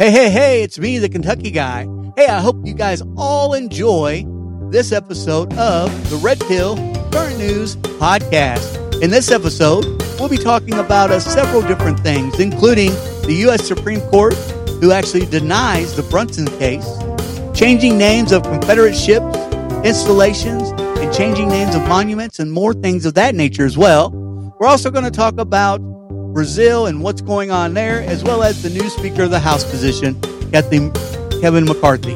Hey, hey, hey, it's me, the Kentucky guy. Hey, I hope you guys all enjoy this episode of the Red Pill Current News Podcast. In this episode, we'll be talking about uh, several different things, including the U.S. Supreme Court, who actually denies the Brunson case, changing names of Confederate ships, installations, and changing names of monuments, and more things of that nature as well. We're also going to talk about Brazil and what's going on there, as well as the new Speaker of the House position, Kevin McCarthy.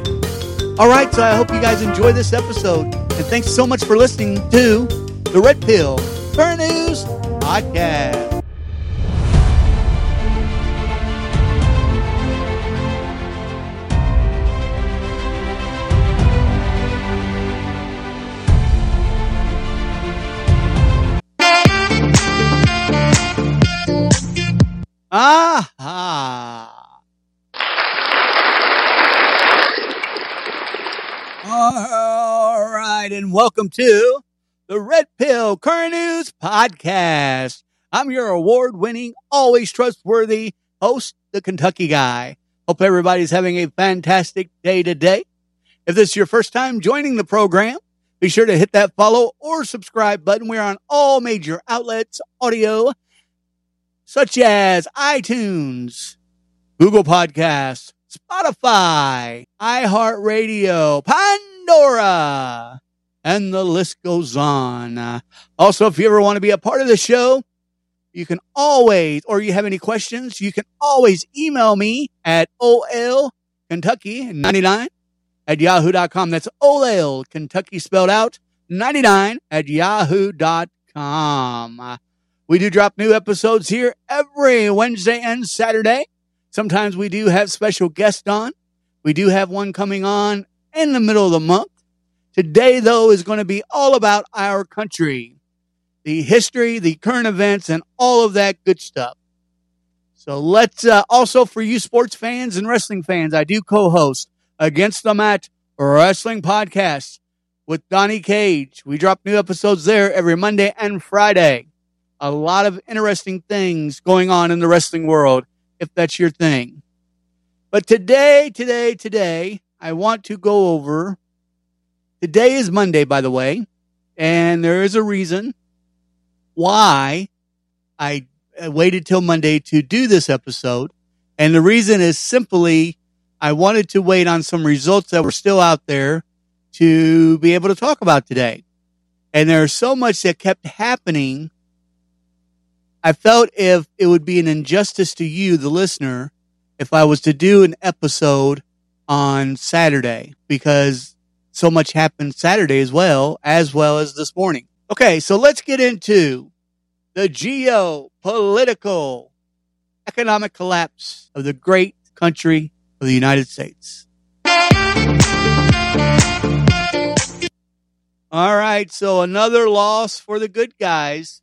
All right, so I hope you guys enjoy this episode, and thanks so much for listening to the Red Pill Current News Podcast. Welcome to the Red Pill Current News Podcast. I'm your award winning, always trustworthy host, the Kentucky Guy. Hope everybody's having a fantastic day today. If this is your first time joining the program, be sure to hit that follow or subscribe button. We're on all major outlets, audio, such as iTunes, Google Podcasts, Spotify, iHeartRadio, Pandora, and the list goes on. Uh, also, if you ever want to be a part of the show, you can always, or you have any questions, you can always email me at olkentucky99 at yahoo.com. That's OL Kentucky spelled out 99 at yahoo.com. Uh, we do drop new episodes here every Wednesday and Saturday. Sometimes we do have special guests on. We do have one coming on in the middle of the month. Today, though, is going to be all about our country, the history, the current events, and all of that good stuff. So let's uh, also for you sports fans and wrestling fans, I do co-host Against the Mat Wrestling Podcast with Donnie Cage. We drop new episodes there every Monday and Friday a lot of interesting things going on in the wrestling world, if that's your thing. But today, today, today, I want to go over. Today is Monday, by the way, and there is a reason why I waited till Monday to do this episode. And the reason is simply I wanted to wait on some results that were still out there to be able to talk about today. And there's so much that kept happening I felt if it would be an injustice to you, the listener, if I was to do an episode on Saturday because so much happened Saturday as well, as well as this morning. Okay, so let's get into the geopolitical economic collapse of the great country of the United States. All right, so another loss for the good guys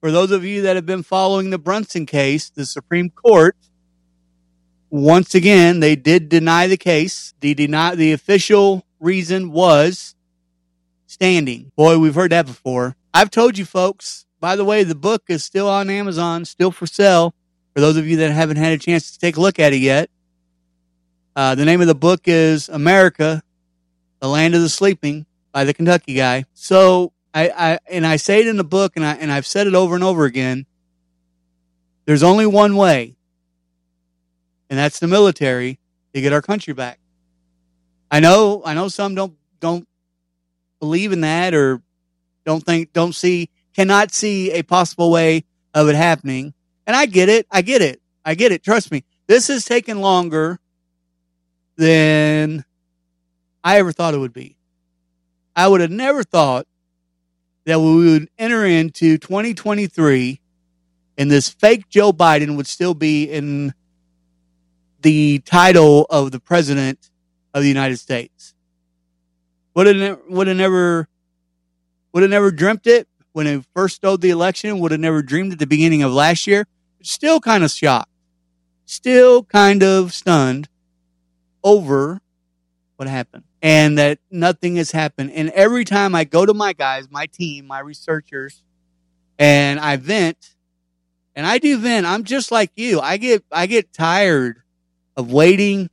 for those of you that have been following the Brunson case, the Supreme Court, once again, they did deny the case. The deny, the official reason was standing. Boy, we've heard that before. I've told you folks, by the way, the book is still on Amazon, still for sale. For those of you that haven't had a chance to take a look at it yet, uh, the name of the book is America, the Land of the Sleeping by the Kentucky guy. So I, I and I say it in the book, and I and I've said it over and over again. There's only one way, and that's the military to get our country back. I know, I know some don't don't believe in that or don't think don't see cannot see a possible way of it happening. And I get it. I get it. I get it. Trust me. This has taken longer than I ever thought it would be. I would have never thought that we would enter into 2023 and this fake Joe Biden would still be in the title of the president of the United States. Would have, would have never, would have never dreamt it when it first stole the election. Would have never dreamed at the beginning of last year. Still kind of shocked. Still kind of stunned over what happened and that nothing has happened. And every time I go to my guys, my team, my researchers, and I vent, and I do vent, I'm just like you. I get I get tired of waiting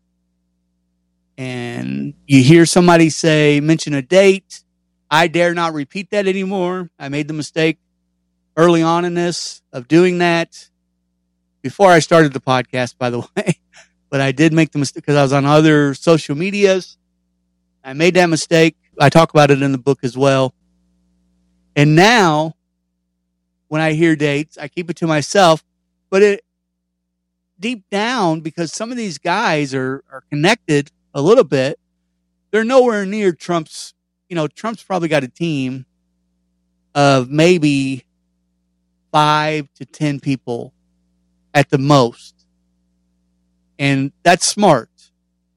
and you hear somebody say, mention a date. I dare not repeat that anymore. I made the mistake early on in this of doing that before I started the podcast, by the way. but I did make the mistake because I was on other social medias. I made that mistake. I talk about it in the book as well. And now, when I hear dates, I keep it to myself. But it deep down, because some of these guys are, are connected a little bit, they're nowhere near Trump's. You know, Trump's probably got a team of maybe five to 10 people at the most. And that's smart,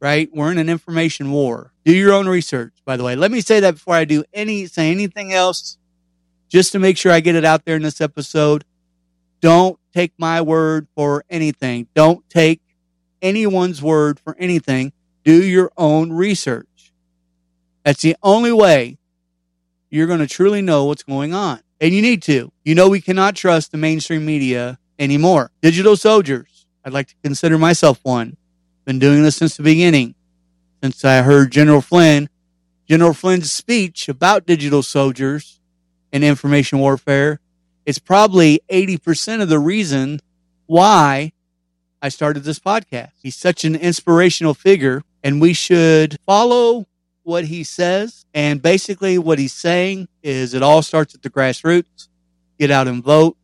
right? We're in an information war. Do your own research, by the way. Let me say that before I do any, say anything else, just to make sure I get it out there in this episode. Don't take my word for anything. Don't take anyone's word for anything. Do your own research. That's the only way you're going to truly know what's going on. And you need to. You know, we cannot trust the mainstream media anymore. Digital soldiers. I'd like to consider myself one. Been doing this since the beginning. Since I heard General Flynn, General Flynn's speech about digital soldiers and information warfare. It's probably 80% of the reason why I started this podcast. He's such an inspirational figure and we should follow what he says. And basically, what he's saying is it all starts at the grassroots. Get out and vote.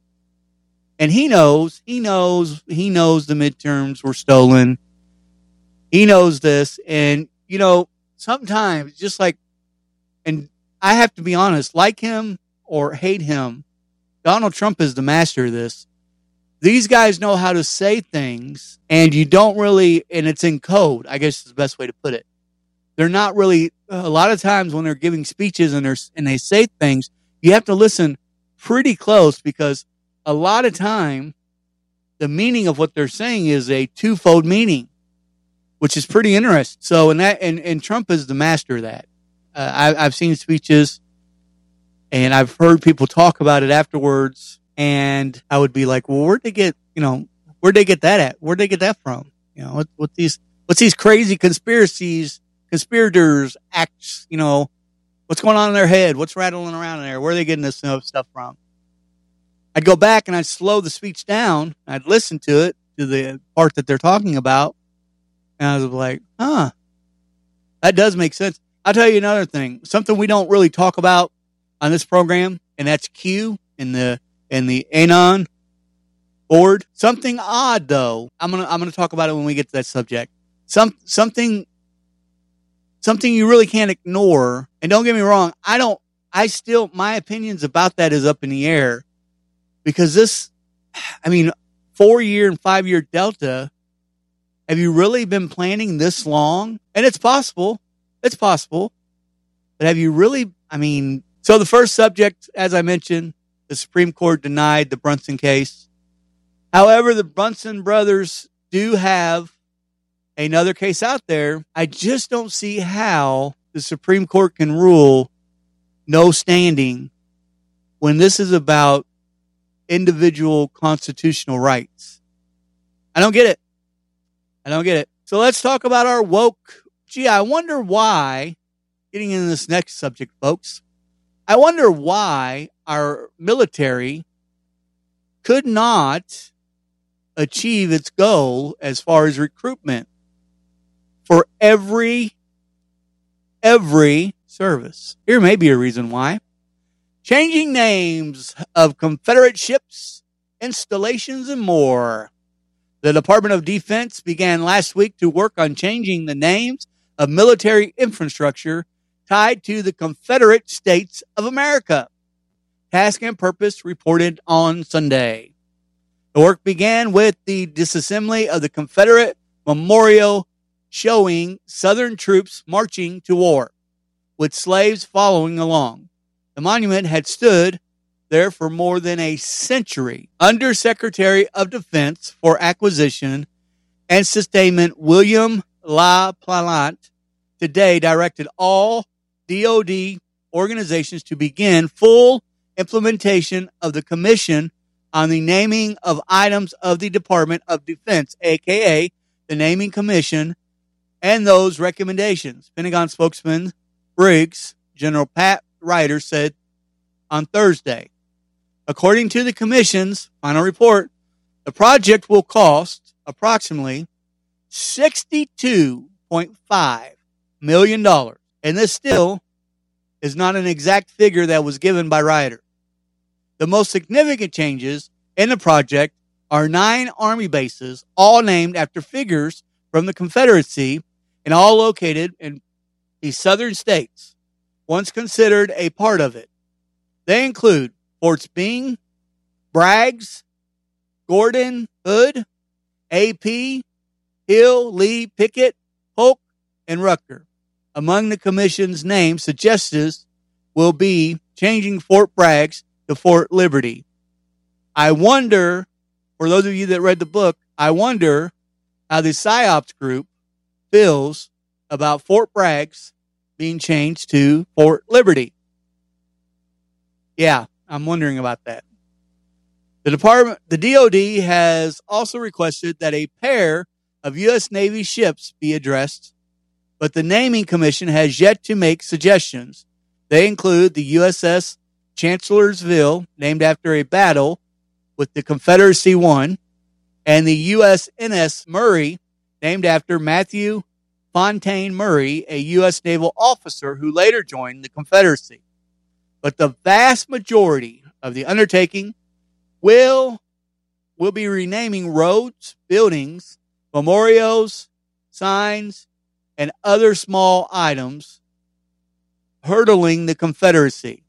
And he knows, he knows, he knows the midterms were stolen. He knows this. And, you know, sometimes just like, and I have to be honest, like him or hate him, Donald Trump is the master of this. These guys know how to say things and you don't really, and it's in code, I guess is the best way to put it. They're not really a lot of times when they're giving speeches and they're and they say things you have to listen pretty close because a lot of time the meaning of what they're saying is a twofold meaning which is pretty interesting so and that and, and trump is the master of that. Uh, I, i've seen speeches and i've heard people talk about it afterwards and i would be like well where'd they get you know where'd they get that at where'd they get that from you know what, what these what's these crazy conspiracies conspirators acts, you know, what's going on in their head? What's rattling around in there? Where are they getting this stuff from? I'd go back and I'd slow the speech down. I'd listen to it, to the part that they're talking about. And I was like, huh, that does make sense. I'll tell you another thing, something we don't really talk about on this program, and that's Q in the, in the Anon board. Something odd though. I'm to, I'm to talk about it when we get to that subject. Some, something something you really can't ignore. And don't get me wrong, I don't, I still, my opinions about that is up in the air because this, I mean, four year and five year delta, have you really been planning this long? And it's possible. It's possible. But have you really, I mean, so the first subject, as I mentioned, the Supreme Court denied the Brunson case. However, the Brunson brothers do have another case out there. I just don't see how the Supreme Court can rule no standing when this is about individual constitutional rights. I don't get it. I don't get it. So let's talk about our woke. Gee, I wonder why, getting into this next subject, folks, I wonder why our military could not achieve its goal as far as recruitment for every, every service. Here may be a reason why. Changing names of Confederate ships, installations, and more. The Department of Defense began last week to work on changing the names of military infrastructure tied to the Confederate States of America. Task and Purpose reported on Sunday. The work began with the disassembly of the Confederate Memorial showing Southern troops marching to war, with slaves following along. The monument had stood there for more than a century. Undersecretary of Defense for Acquisition and Sustainment William LaPlante today directed all DoD organizations to begin full implementation of the Commission on the Naming of Items of the Department of Defense, aka the naming commission and those recommendations. Pentagon spokesman Briggs, General Pat Ryder, said on Thursday. According to the commission's final report, the project will cost approximately $62.5 million. And this still is not an exact figure that was given by Ryder. The most significant changes in the project are nine Army bases, all named after figures from the Confederacy and all located in the southern states, once considered a part of it. They include Forts Byng, Braggs, Gordon, Hood, AP, Hill, Lee, Pickett, Polk, and Rucker. Among the commission's names suggested will be changing Fort Braggs to Fort Liberty. I wonder, for those of you that read the book, I wonder how the PSYOPs group feels about Fort Braggs being changed to Fort Liberty. Yeah, I'm wondering about that. The department, the DoD has also requested that a pair of U.S. Navy ships be addressed, but the naming commission has yet to make suggestions. They include the USS Chancellorsville, named after a battle with the Confederacy won, and the USNS Maury, named after Matthew Fontaine Maury, a U.S. naval officer who later joined the Confederacy. But the vast majority of the undertaking will will be renaming roads, buildings, memorials, signs, and other small items hurdling the Confederacy.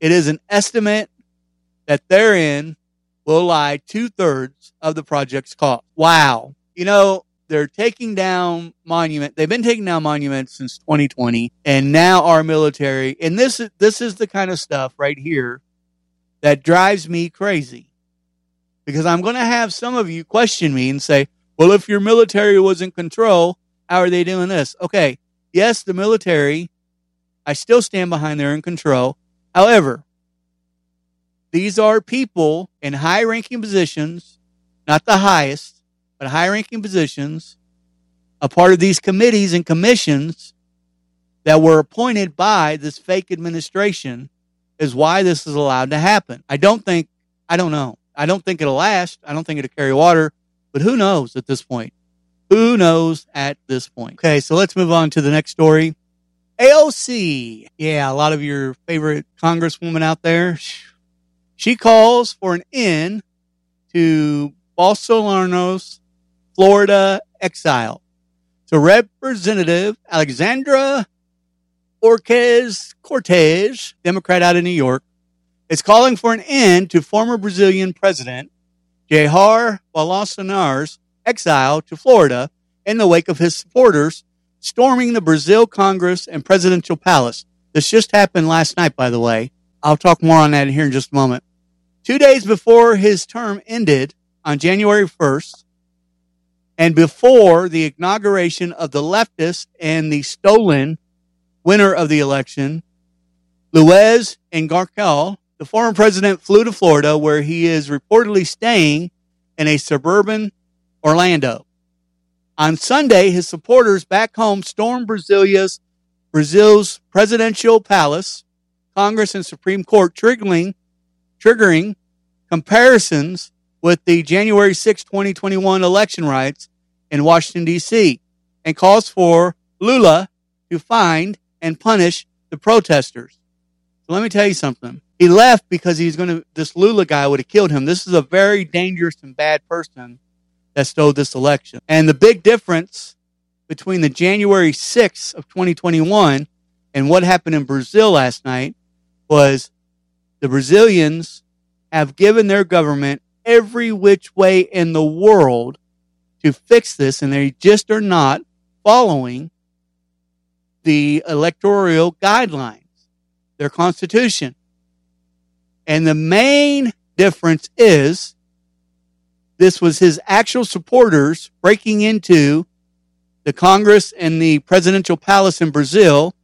It is an estimate that therein will lie two thirds of the project's cost. Wow. You know, they're taking down monument. They've been taking down monuments since 2020, and now our military. And this is this is the kind of stuff right here that drives me crazy, because I'm going to have some of you question me and say, "Well, if your military was in control, how are they doing this?" Okay, yes, the military. I still stand behind they're in control. However, these are people in high ranking positions, not the highest, but high ranking positions, a part of these committees and commissions that were appointed by this fake administration is why this is allowed to happen. I don't think, I don't know. I don't think it'll last. I don't think it'll carry water, but who knows at this point? Who knows at this point? Okay, so let's move on to the next story. AOC. Yeah, a lot of your favorite congresswoman out there. She calls for an end to Bolsonaro's Florida exile. So Representative Alexandra Ocasio Cortez, Democrat out of New York, is calling for an end to former Brazilian President Jair Bolsonaro's exile to Florida in the wake of his supporters storming the Brazil Congress and presidential palace. This just happened last night, by the way. I'll talk more on that here in just a moment. Two days before his term ended on January 1st, and before the inauguration of the leftist and the stolen winner of the election, Luiz Engarcal, the former president flew to Florida where he is reportedly staying in a suburban Orlando. On Sunday, his supporters back home stormed Brasília's Brazil's presidential palace, Congress, and Supreme Court, triggering, triggering comparisons with the January 6, 2021 election riots in Washington, D.C., and calls for Lula to find and punish the protesters. So let me tell you something. He left because he's going to, this Lula guy would have killed him. This is a very dangerous and bad person that stole this election. And the big difference between the January 6th of 2021 and what happened in Brazil last night was the Brazilians have given their government every which way in the world to fix this, and they just are not following the electoral guidelines, their constitution. And the main difference is this was his actual supporters breaking into the Congress and the presidential palace in Brazil.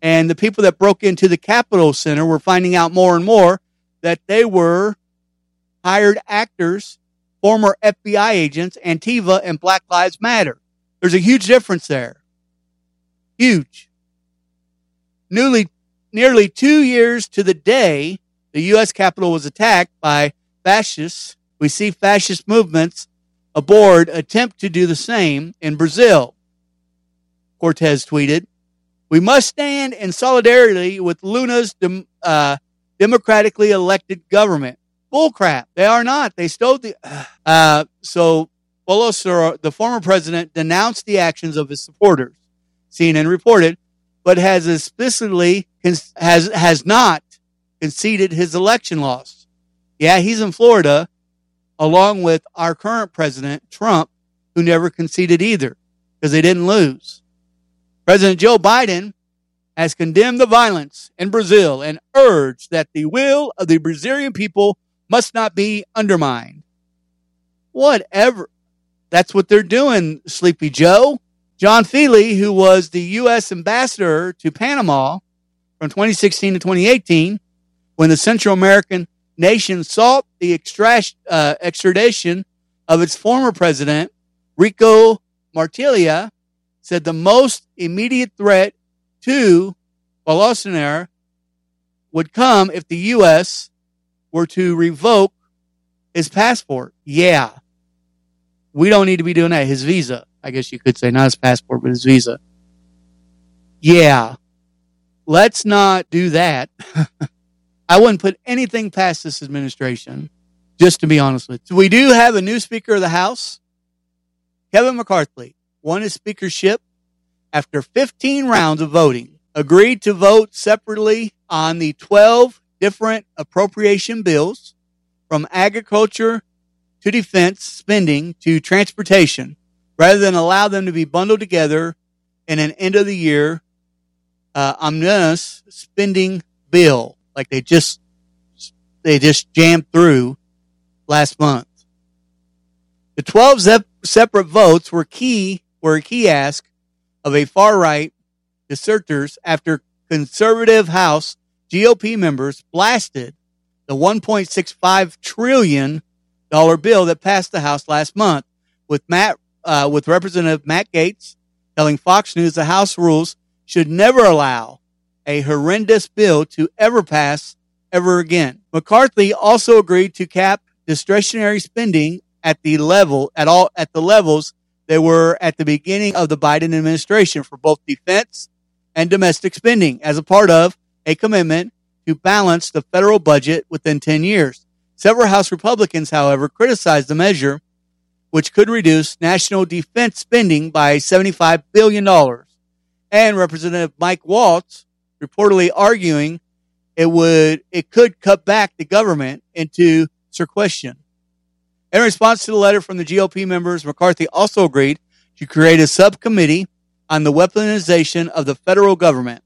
And the people that broke into the Capitol Center were finding out more and more that they were hired actors former FBI agents, Antifa, and Black Lives Matter. There's a huge difference there. Huge. Newly, nearly two years to the day the U.S. Capitol was attacked by fascists, we see fascist movements aboard attempt to do the same in Brazil. Cortez tweeted, We must stand in solidarity with Lula's dem- uh, democratically elected government. Bullcrap. They are not. They stole the. Uh, so Bolsonaro, the former president, denounced the actions of his supporters. CNN reported, but has explicitly has has not conceded his election loss. Yeah, he's in Florida, along with our current president Trump, who never conceded either because they didn't lose. President Joe Biden has condemned the violence in Brazil and urged that the will of the Brazilian people must not be undermined. Whatever. That's what they're doing, Sleepy Joe. John Feeley, who was the U.S. ambassador to Panama from 2016 to 2018, when the Central American nation sought the uh, extradition of its former president, Rico Martilla, said the most immediate threat to Bolsonaro would come if the U.S were to revoke his passport, yeah, we don't need to be doing that. His visa, I guess you could say, not his passport, but his visa. Yeah, let's not do that. I wouldn't put anything past this administration, just to be honest with you. We do have a new Speaker of the House. Kevin McCarthy won his speakership after 15 rounds of voting, agreed to vote separately on the 12 different appropriation bills from agriculture to defense spending to transportation rather than allow them to be bundled together in an end of the year uh, omnibus spending bill like they just they just jammed through last month. The 12 zep- separate votes were key were a key ask of a far right deserters after conservative House GOP members blasted the 1.65 trillion dollar bill that passed the House last month, with Matt, uh, with Representative Matt Gaetz telling Fox News the House rules should never allow a horrendous bill to ever pass ever again. McCarthy also agreed to cap discretionary spending at the level at all at the levels they were at the beginning of the Biden administration for both defense and domestic spending as a part of a commitment to balance the federal budget within 10 years. Several House Republicans, however, criticized the measure, which could reduce national defense spending by $75 billion. And Representative Mike Waltz reportedly arguing it would, it could cut back the government into sequestration. In response to the letter from the GOP members, McCarthy also agreed to create a subcommittee on the weaponization of the federal government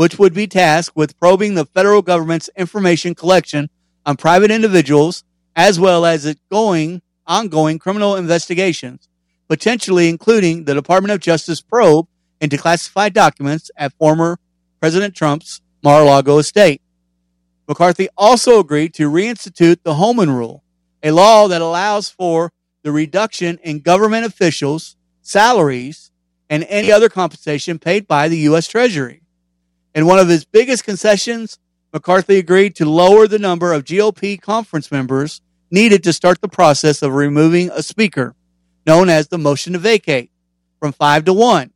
which would be tasked with probing the federal government's information collection on private individuals as well as its going, ongoing criminal investigations, potentially including the Department of Justice probe into classified documents at former President Trump's Mar-a-Lago estate. McCarthy also agreed to reinstitute the Holman Rule, a law that allows for the reduction in government officials' salaries and any other compensation paid by the U.S. Treasury. In one of his biggest concessions, McCarthy agreed to lower the number of GOP conference members needed to start the process of removing a speaker, known as the motion to vacate, from five to one,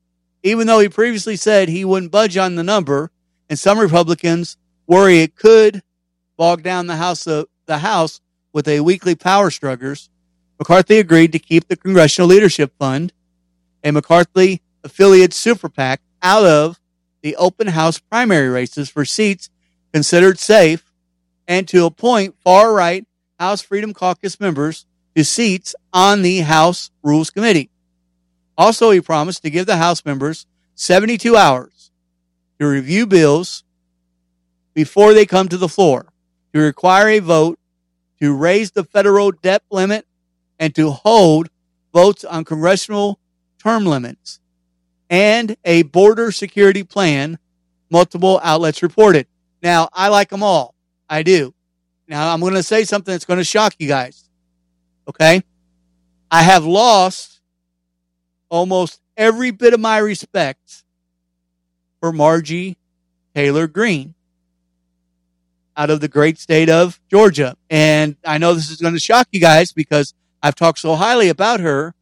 even though he previously said he wouldn't budge on the number, and some Republicans worry it could bog down the House of, the House with a weekly power struggles. McCarthy agreed to keep the Congressional Leadership Fund, a McCarthy affiliate super PAC, out of the open house primary races for seats considered safe and to appoint far right House Freedom Caucus members to seats on the House Rules Committee. Also, he promised to give the House members 72 hours to review bills before they come to the floor, to require a vote to raise the federal debt limit and to hold votes on congressional term limits and a border security plan, multiple outlets reported. Now, I like them all. I do. Now, I'm going to say something that's going to shock you guys. Okay? I have lost almost every bit of my respect for Margie Taylor Greene out of the great state of Georgia. And I know this is going to shock you guys because I've talked so highly about her.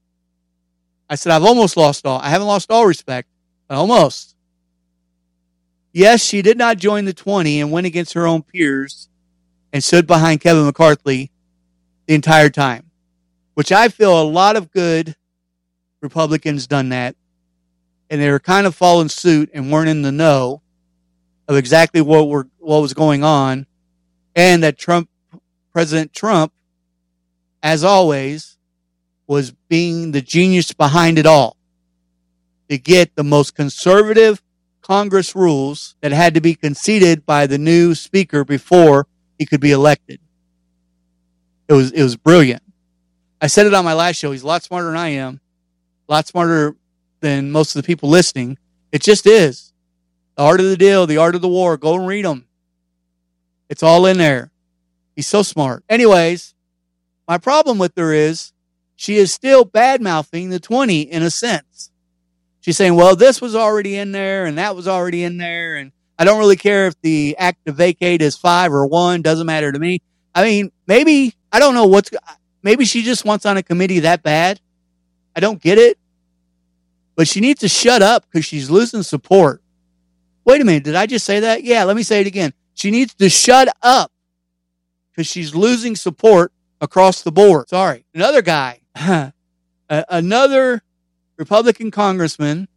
I said, I've almost lost all. I haven't lost all respect, but almost. Yes, she did not join the 20 and went against her own peers and stood behind Kevin McCarthy the entire time, which I feel a lot of good Republicans done that. And they were kind of following suit and weren't in the know of exactly what were what was going on, and that Trump, President Trump, as always, was being the genius behind it all to get the most conservative Congress rules that had to be conceded by the new speaker before he could be elected. It was it was brilliant. I said it on my last show. He's a lot smarter than I am, lot smarter than most of the people listening. It just is. The Art of the Deal, The Art of the War. Go and read them. It's all in there. He's so smart. Anyways, my problem with her is she is still bad mouthing the 20 in a sense. She's saying, well, this was already in there and that was already in there. And I don't really care if the act to vacate is five or one. Doesn't matter to me. I mean, maybe, I don't know what's, maybe she just wants on a committee that bad. I don't get it. But she needs to shut up because she's losing support. Wait a minute. Did I just say that? Yeah. Let me say it again. She needs to shut up because she's losing support across the board. Sorry. Another guy, another Republican congressman.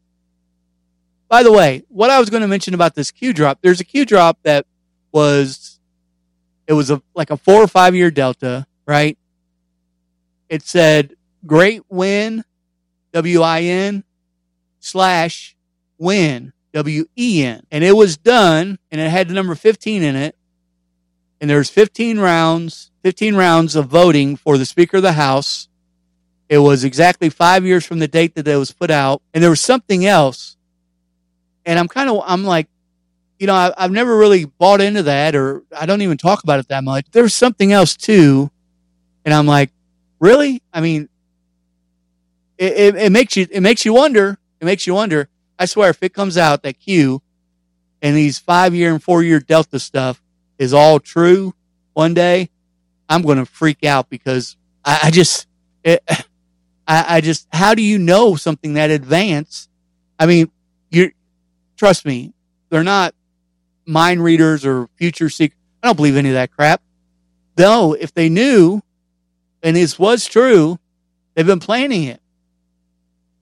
By the way, what I was going to mention about this Q drop, there's a Q drop that was, it was a, like a four or five year delta, right? It said great win, W I N slash win W E N. And it was done and it had the number 15 in it. And there's 15 rounds, 15 rounds of voting for the Speaker of the House. It was exactly five years from the date that it was put out. And there was something else. And I'm kind of, I'm like, you know, I, have never really bought into that or I don't even talk about it that much. There's something else too. And I'm like, really? I mean, it, it, it makes you, it makes you wonder. It makes you wonder I swear, if it comes out that Q and these five year and four year Delta stuff is all true one day, I'm going to freak out because I, I just, it, I, I, just, how do you know something that advanced? I mean, you trust me, they're not mind readers or future seekers. I don't believe any of that crap. Though, if they knew and this was true, they've been planning it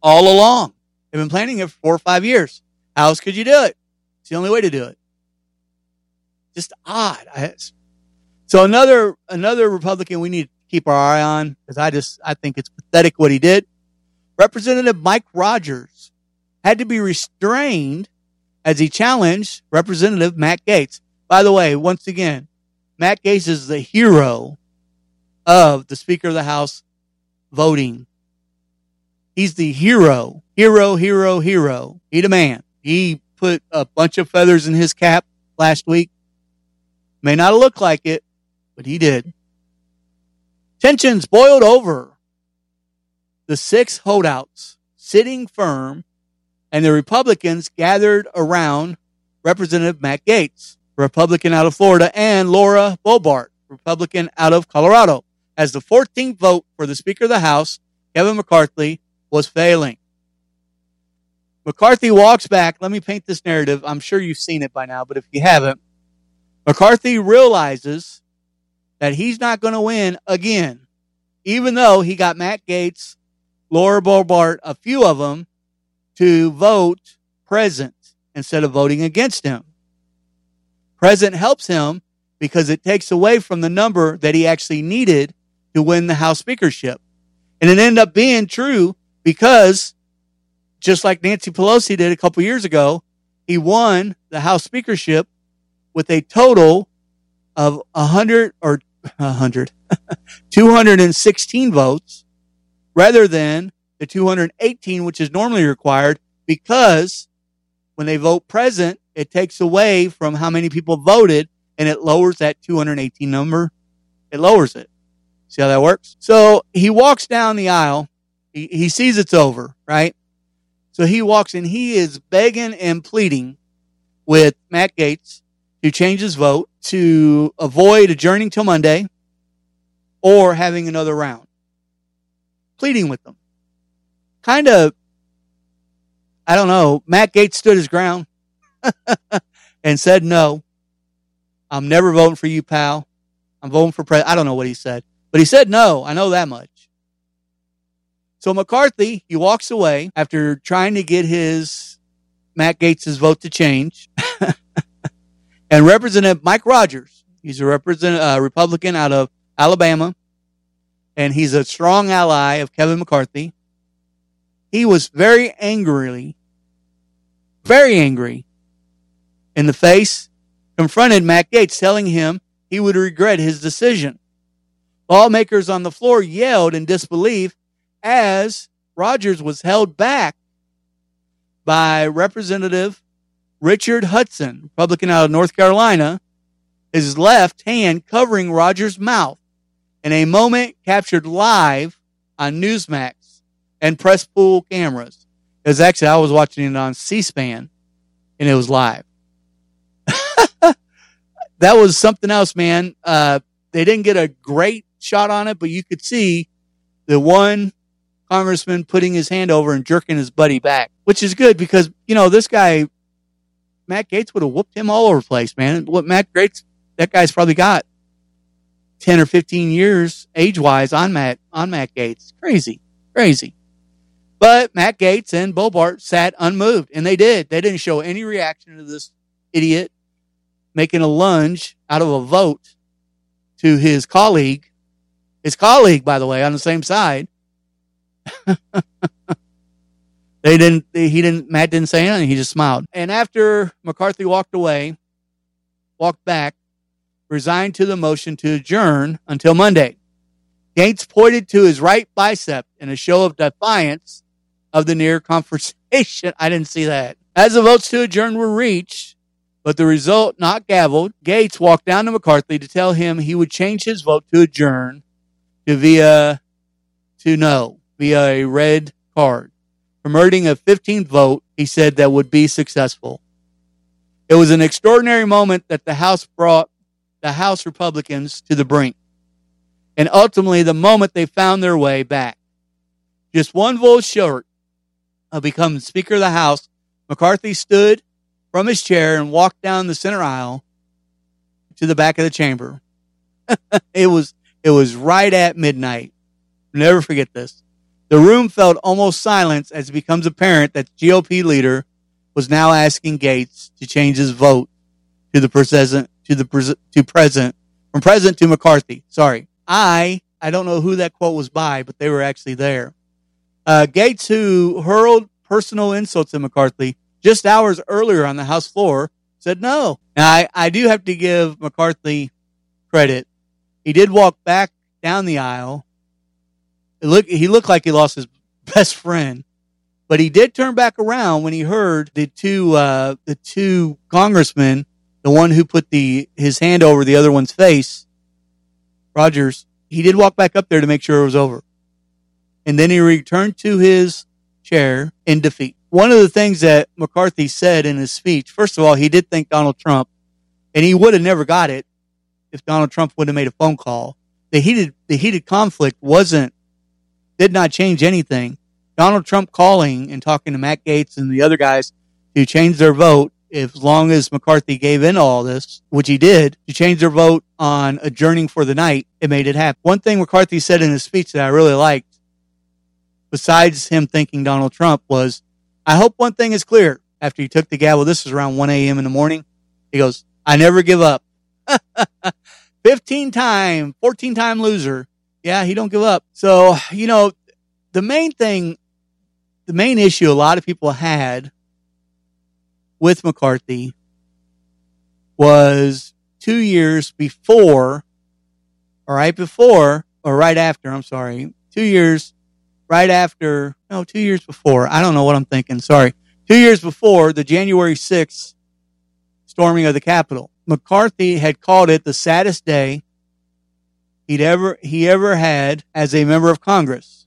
all along. They've been planning it for four or five years. How else could you do it? It's the only way to do it. Just odd. So another another Republican we need to keep our eye on because I just I think it's pathetic what he did. Representative Mike Rogers had to be restrained as he challenged Representative Matt Gaetz. By the way, once again, Matt Gaetz is the hero of the Speaker of the House voting. He's the hero hero, hero, hero. He the man. He put a bunch of feathers in his cap last week. May not look like it, but he did. Tensions boiled over. The six holdouts sitting firm and the Republicans gathered around Representative Matt Gaetz, Republican out of Florida, and Laura Boebert, Republican out of Colorado, as the 14th vote for the Speaker of the House, Kevin McCarthy, was failing. McCarthy walks back. Let me paint this narrative. I'm sure you've seen it by now, but if you haven't, McCarthy realizes that he's not going to win again, even though he got Matt Gaetz, Laura Boebert, a few of them to vote present instead of voting against him. Present helps him because it takes away from the number that he actually needed to win the House speakership. And it ended up being true because just like Nancy Pelosi did a couple years ago, he won the House speakership with a total of 100 or 100, 216 votes rather than the 218, which is normally required because when they vote present, it takes away from how many people voted and it lowers that 218 number. It lowers it. See how that works? So he walks down the aisle. He, he sees it's over, right? So he walks and he is begging and pleading with Matt Gaetz to change his vote to avoid adjourning till Monday or having another round. Pleading with them. Kind of, I don't know. Matt Gaetz stood his ground and said no. I'm never voting for you, pal. I'm voting for president. I don't know what he said, but he said no. I know that much. So McCarthy, he walks away after trying to get his Matt Gaetz' vote to change. and Representative Mike Rogers, he's a uh, Republican out of Alabama, and he's a strong ally of Kevin McCarthy. He was very angrily, very angry in the face, confronted Matt Gaetz, telling him he would regret his decision. Lawmakers on the floor yelled in disbelief as Rogers was held back by Representative Richard Hudson, Republican out of North Carolina, his left hand covering Rogers' mouth in a moment captured live on Newsmax and press pool cameras. Because actually, I was watching it on C SPAN and it was live. that was something else, man. Uh, they didn't get a great shot on it, but you could see the one congressman putting his hand over and jerking his buddy back, which is good because, you know, this guy, Matt Gaetz would have whooped him all over the place, man. What Matt Gaetz, that guy's probably got 10 or 15 years age wise on Matt, on Matt Gaetz. Crazy, crazy. But Matt Gaetz and Boebert sat unmoved and they did. They didn't show any reaction to this idiot making a lunge out of a vote to his colleague, his colleague, by the way, on the same side they didn't, he didn't, Matt didn't say anything. He just smiled. And after McCarthy walked away, walked back, resigned to the motion to adjourn until Monday. Gaetz pointed to his right bicep in a show of defiance of the near conversation. I didn't see that. As the votes to adjourn were reached, but the result not gavelled, Gaetz walked down to McCarthy to tell him he would change his vote to adjourn to via to no via a red card, promoting a 15th vote, he said that would be successful. It was an extraordinary moment that the House brought the House Republicans to the brink. And ultimately, the moment they found their way back. Just one vote short of becoming Speaker of the House, McCarthy stood from his chair and walked down the center aisle to the back of the chamber. it was it was right at midnight. Never forget this. The room felt almost silent as it becomes apparent that the GOP leader was now asking Gaetz to change his vote to the president to the pres- to from president to McCarthy. Sorry, I I don't know who that quote was by, but they were actually there. Uh, Gaetz, who hurled personal insults at McCarthy just hours earlier on the House floor, said no. Now I, I do have to give McCarthy credit. He did walk back down the aisle look, he looked like he lost his best friend, but he did turn back around when he heard the two, uh, the two congressmen, the one who put the, his hand over the other one's face, Rogers, he did walk back up there to make sure it was over. And then he returned to his chair in defeat. One of the things that McCarthy said in his speech, first of all, he did thank Donald Trump, and he would have never got it if Donald Trump would have made a phone call. The heated, the heated conflict wasn't did not change anything. Donald Trump calling and talking to Matt Gaetz and the other guys to change their vote, if, as long as McCarthy gave in all this, which he did, to change their vote on adjourning for the night, it made it happen. One thing McCarthy said in his speech that I really liked, besides him thanking Donald Trump, was, I hope one thing is clear. After he took the gavel, this was around 1 a.m. in the morning. He goes, I never give up. 15 time, 14 time loser yeah, he don't give up. So, you know, the main thing, the main issue a lot of people had with McCarthy was two years before, or right before, or right after, I'm sorry, two years right after, no, two years before. I don't know what I'm thinking. Sorry. Two years before the January 6th storming of the Capitol. McCarthy had called it the saddest day he'd ever he ever had as a member of Congress.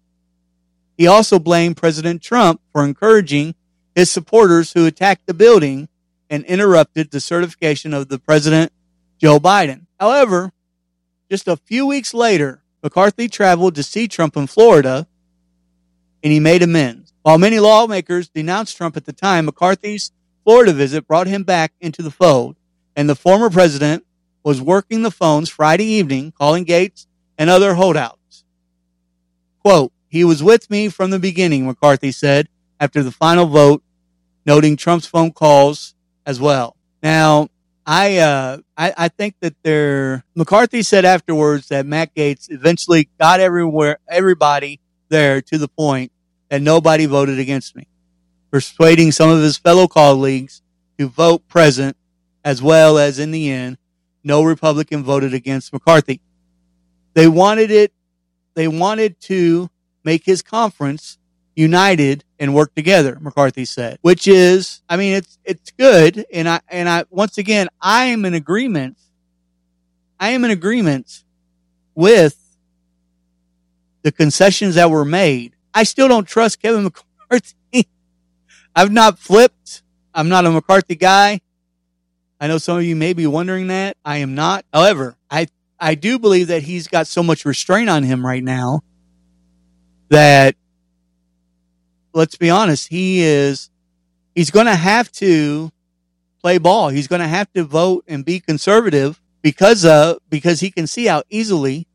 He also blamed President Trump for encouraging his supporters who attacked the building and interrupted the certification of the president Joe Biden. However, just a few weeks later, McCarthy traveled to see Trump in Florida and he made amends. While many lawmakers denounced Trump at the time, McCarthy's Florida visit brought him back into the fold, and the former president was working the phones Friday evening, calling Gaetz and other holdouts. Quote, he was with me from the beginning, McCarthy said after the final vote, noting Trump's phone calls as well. Now, I, uh, I, I think that there, McCarthy said afterwards that Matt Gaetz eventually got everywhere, everybody there to the point that nobody voted against me, persuading some of his fellow colleagues to vote present, as well as in the end, no Republican voted against McCarthy. They wanted it, they wanted to make his conference united and work together, McCarthy said, which is, I mean, it's, it's good. And I, and I, once again, I am in agreement. I am in agreement with the concessions that were made. I still don't trust Kevin McCarthy. I've not flipped. I'm not a McCarthy guy. I know some of you may be wondering that. I am not. However, I, I do believe that he's got so much restraint on him right now that let's be honest, he is, he's going to have to play ball. He's going to have to vote and be conservative because of, because he can see how easily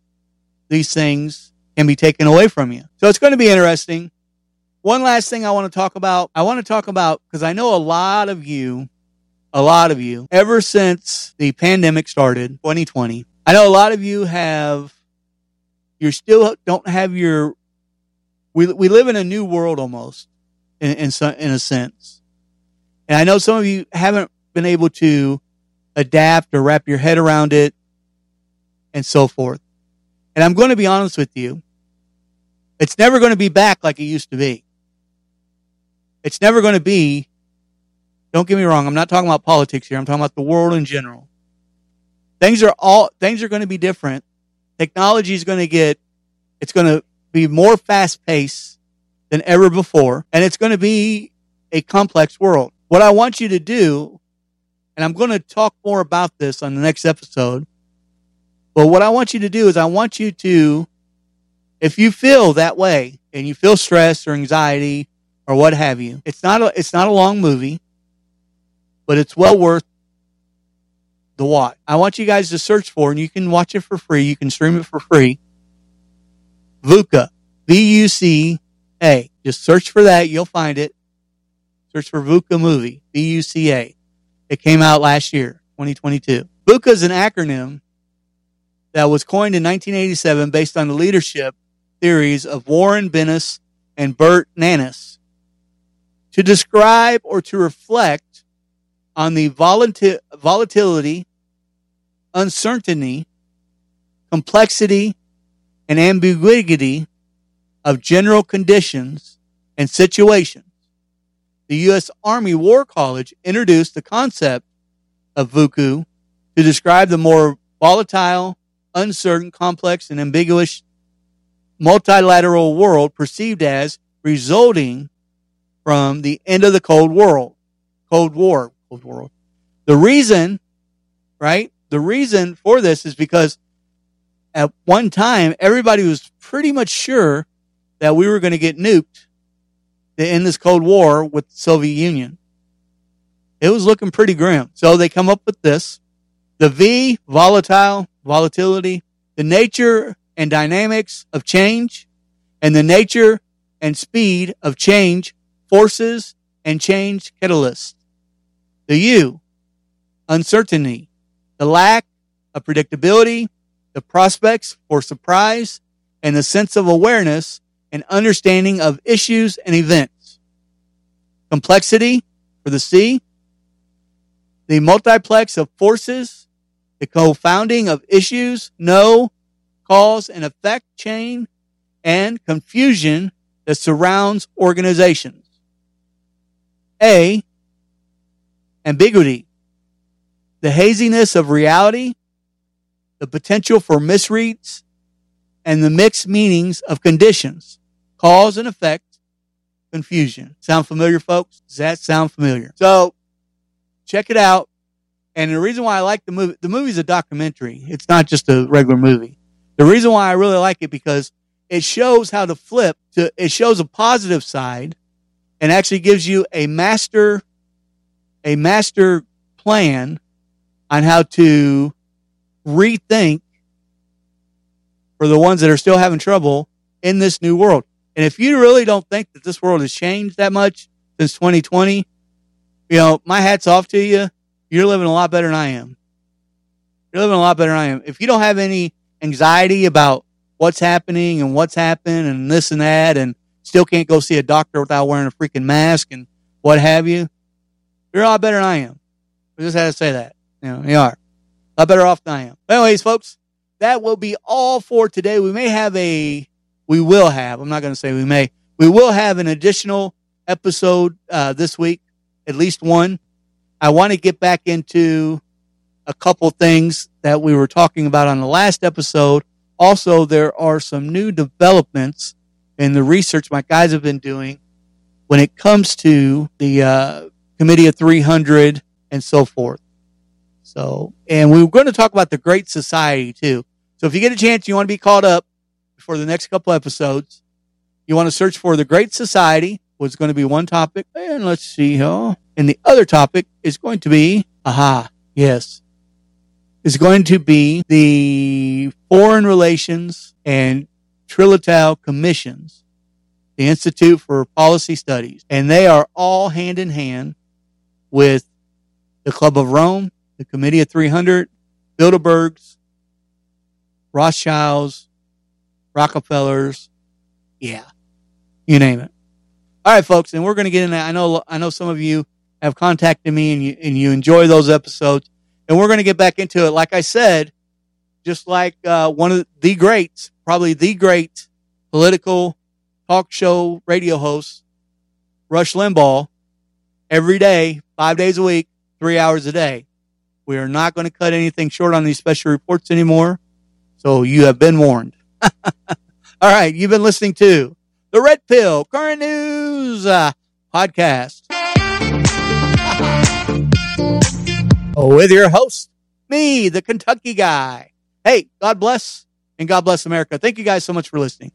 these things can be taken away from you. So it's going to be interesting. One last thing I want to talk about. I want to talk about because I know a lot of you, a lot of you, ever since the pandemic started, 2020, I know a lot of you have, you still don't have your, we, we live in a new world almost in, in, in a sense. And I know some of you haven't been able to adapt or wrap your head around it and so forth. And I'm going to be honest with you. It's never going to be back like it used to be. It's never going to be, don't get me wrong, I'm not talking about politics here. I'm talking about the world in general. Things are all, things are going to be different. Technology is going to get, it's going to be more fast paced than ever before. And it's going to be a complex world. What I want you to do, and I'm going to talk more about this on the next episode, but what I want you to do is I want you to, if you feel that way and you feel stress or anxiety or what have you, it's not a, it's not a long movie, but it's well worth the watch. I want you guys to search for, and you can watch it for free. You can stream it for free. VUCA, V-U-C-A. Just search for that. You'll find it. Search for VUCA movie, V-U-C-A. It came out last year, 2022. VUCA is an acronym that was coined in 1987 based on the leadership theories of Warren Bennis and Burt Nanus to describe or to reflect on the volatility, uncertainty, complexity, and ambiguity of general conditions and situations. The U.S. Army War College introduced the concept of VUCA to describe the more volatile, uncertain, complex, and ambiguous multilateral world perceived as resulting from the end of the Cold War. Cold War. Cold War. The reason, right? The reason for this is because at one time, everybody was pretty much sure that we were going to get nuked to end this Cold War with the Soviet Union. It was looking pretty grim. So they come up with this. The V, volatile, volatility, the nature and dynamics of change, and the nature and speed of change forces and change catalysts. The U, uncertainty, the lack of predictability, the prospects for surprise, and the sense of awareness and understanding of issues and events. Complexity for the C, the multiplex of forces the co-founding of issues, no cause and effect chain, and confusion that surrounds organizations. A, ambiguity, the haziness of reality, the potential for misreads and the mixed meanings of conditions, cause and effect, confusion. Sound familiar, folks? Does that sound familiar? So check it out. And the reason why I like the movie, the movie's a documentary. It's not just a regular movie. The reason why I really like it because it shows how to flip to, it shows a positive side and actually gives you a master, a master plan on how to rethink for the ones that are still having trouble in this new world. And if you really don't think that this world has changed that much since 2020, you know, my hat's off to you. You're living a lot better than I am. You're living a lot better than I am. If you don't have any anxiety about what's happening and what's happened and this and that and still can't go see a doctor without wearing a freaking mask and what have you, you're a lot better than I am. I just had to say that. You know, you are. A lot better off than I am. But anyways, folks, that will be all for today. We may have a, we will have, I'm not going to say we may, we will have an additional episode uh, this week, at least one. I want to get back into a couple things that we were talking about on the last episode. Also, there are some new developments in the research my guys have been doing when it comes to the uh, Committee of 300 and so forth. So, and we are going to talk about the Great Society too. So if you get a chance, you want to be caught up for the next couple episodes. You want to search for the Great Society was going to be one topic. And let's see here. And the other topic is going to be, aha, yes, is going to be the Foreign Relations and Trilateral Commissions, the Institute for Policy Studies. And they are all hand in hand with the Club of Rome, the Committee of 300, Bilderbergs, Rothschilds, Rockefellers. Yeah, you name it. All right, folks, and we're going to get in. I know, I know some of you have contacted me and you, and you enjoy those episodes and we're going to get back into it. Like I said, just like, uh, one of the greats, probably the great political talk show radio host, Rush Limbaugh, every day, five days a week, three hours a day. We are not going to cut anything short on these special reports anymore. So you have been warned. All right. You've been listening to the Red Pill Current News uh, podcast with your host, me, the Kentucky guy. Hey, God bless and God bless America. Thank you guys so much for listening.